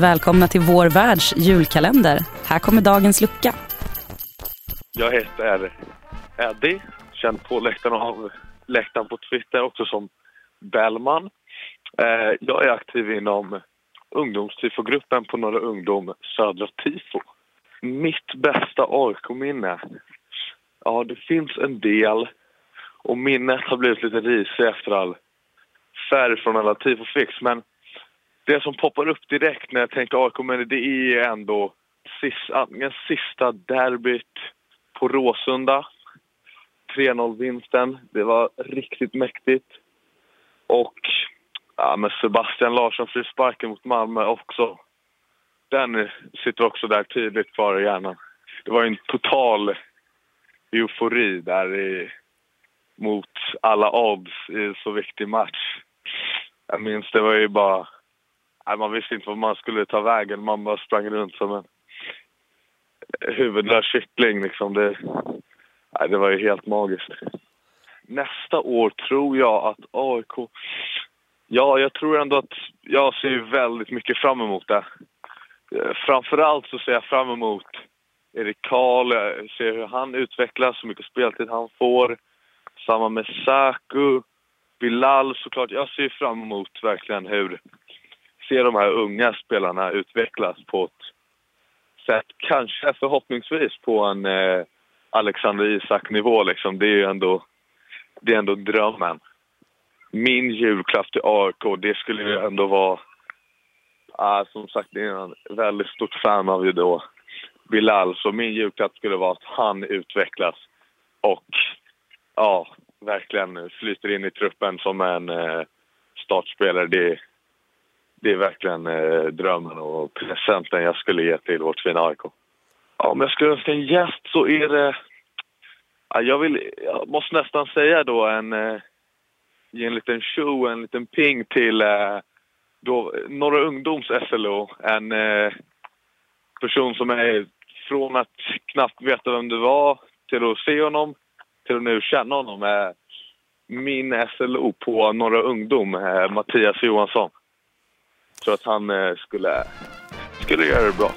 Välkomna till vår världs julkalender. Här kommer dagens lucka. Jag heter Eddie, känd på läktaren av läktaren på Twitter också som Bellman. Eh, jag är aktiv inom ungdomstifogruppen på Norra Ungdom Södra Tifo. Mitt bästa AIK-minne? Ja, det finns en del och minnet har blivit lite risigt efter all färg från alla tifofix. Men det som poppar upp direkt när jag tänker ah, AIK, men det är ändå sista, sista derbyt på Råsunda. 3-0-vinsten. Det var riktigt mäktigt. Och ja, men Sebastian Larsson frisparken mot Malmö också. Den sitter också där tydligt kvar i hjärnan. Det var en total eufori där i, mot alla odds i en så viktig match. Jag minns, det var ju bara... Nej, man visste inte vad man skulle ta vägen. Man bara sprang runt som en huvudlös kyckling. Liksom. Det, nej, det var ju helt magiskt. Nästa år tror jag att AIK... Ja, jag tror ändå att jag ser väldigt mycket fram emot det. Eh, framförallt så ser jag fram emot Erik Karl, jag ser hur han utvecklas, hur mycket speltid han får. Samma med Saku, Bilal såklart. Jag ser fram emot verkligen hur Se de här unga spelarna utvecklas på ett sätt, kanske förhoppningsvis på en eh, Alexander Isak-nivå. Liksom. Det är ju ändå, det är ändå drömmen. Min julklapp till AIK, det skulle ju ändå vara... Ah, som sagt, det är en väldigt stort fan av ju då Bilal. Så min julklapp skulle vara att han utvecklas och ja, verkligen flyter in i truppen som en eh, startspelare. Det, det är verkligen eh, drömmen och presenten jag skulle ge till vårt fina AIK. Ja, om jag skulle önska en gäst så är det... Ja, jag, vill, jag måste nästan säga då en... Eh, ge en liten show, en liten ping till eh, då, Norra Ungdoms SLO. En eh, person som är från att knappt veta vem du var till att se honom till att nu känna honom. Eh, min SLO på Norra Ungdom, eh, Mattias Johansson. Jag tror att han eh, skulle, skulle göra det bra.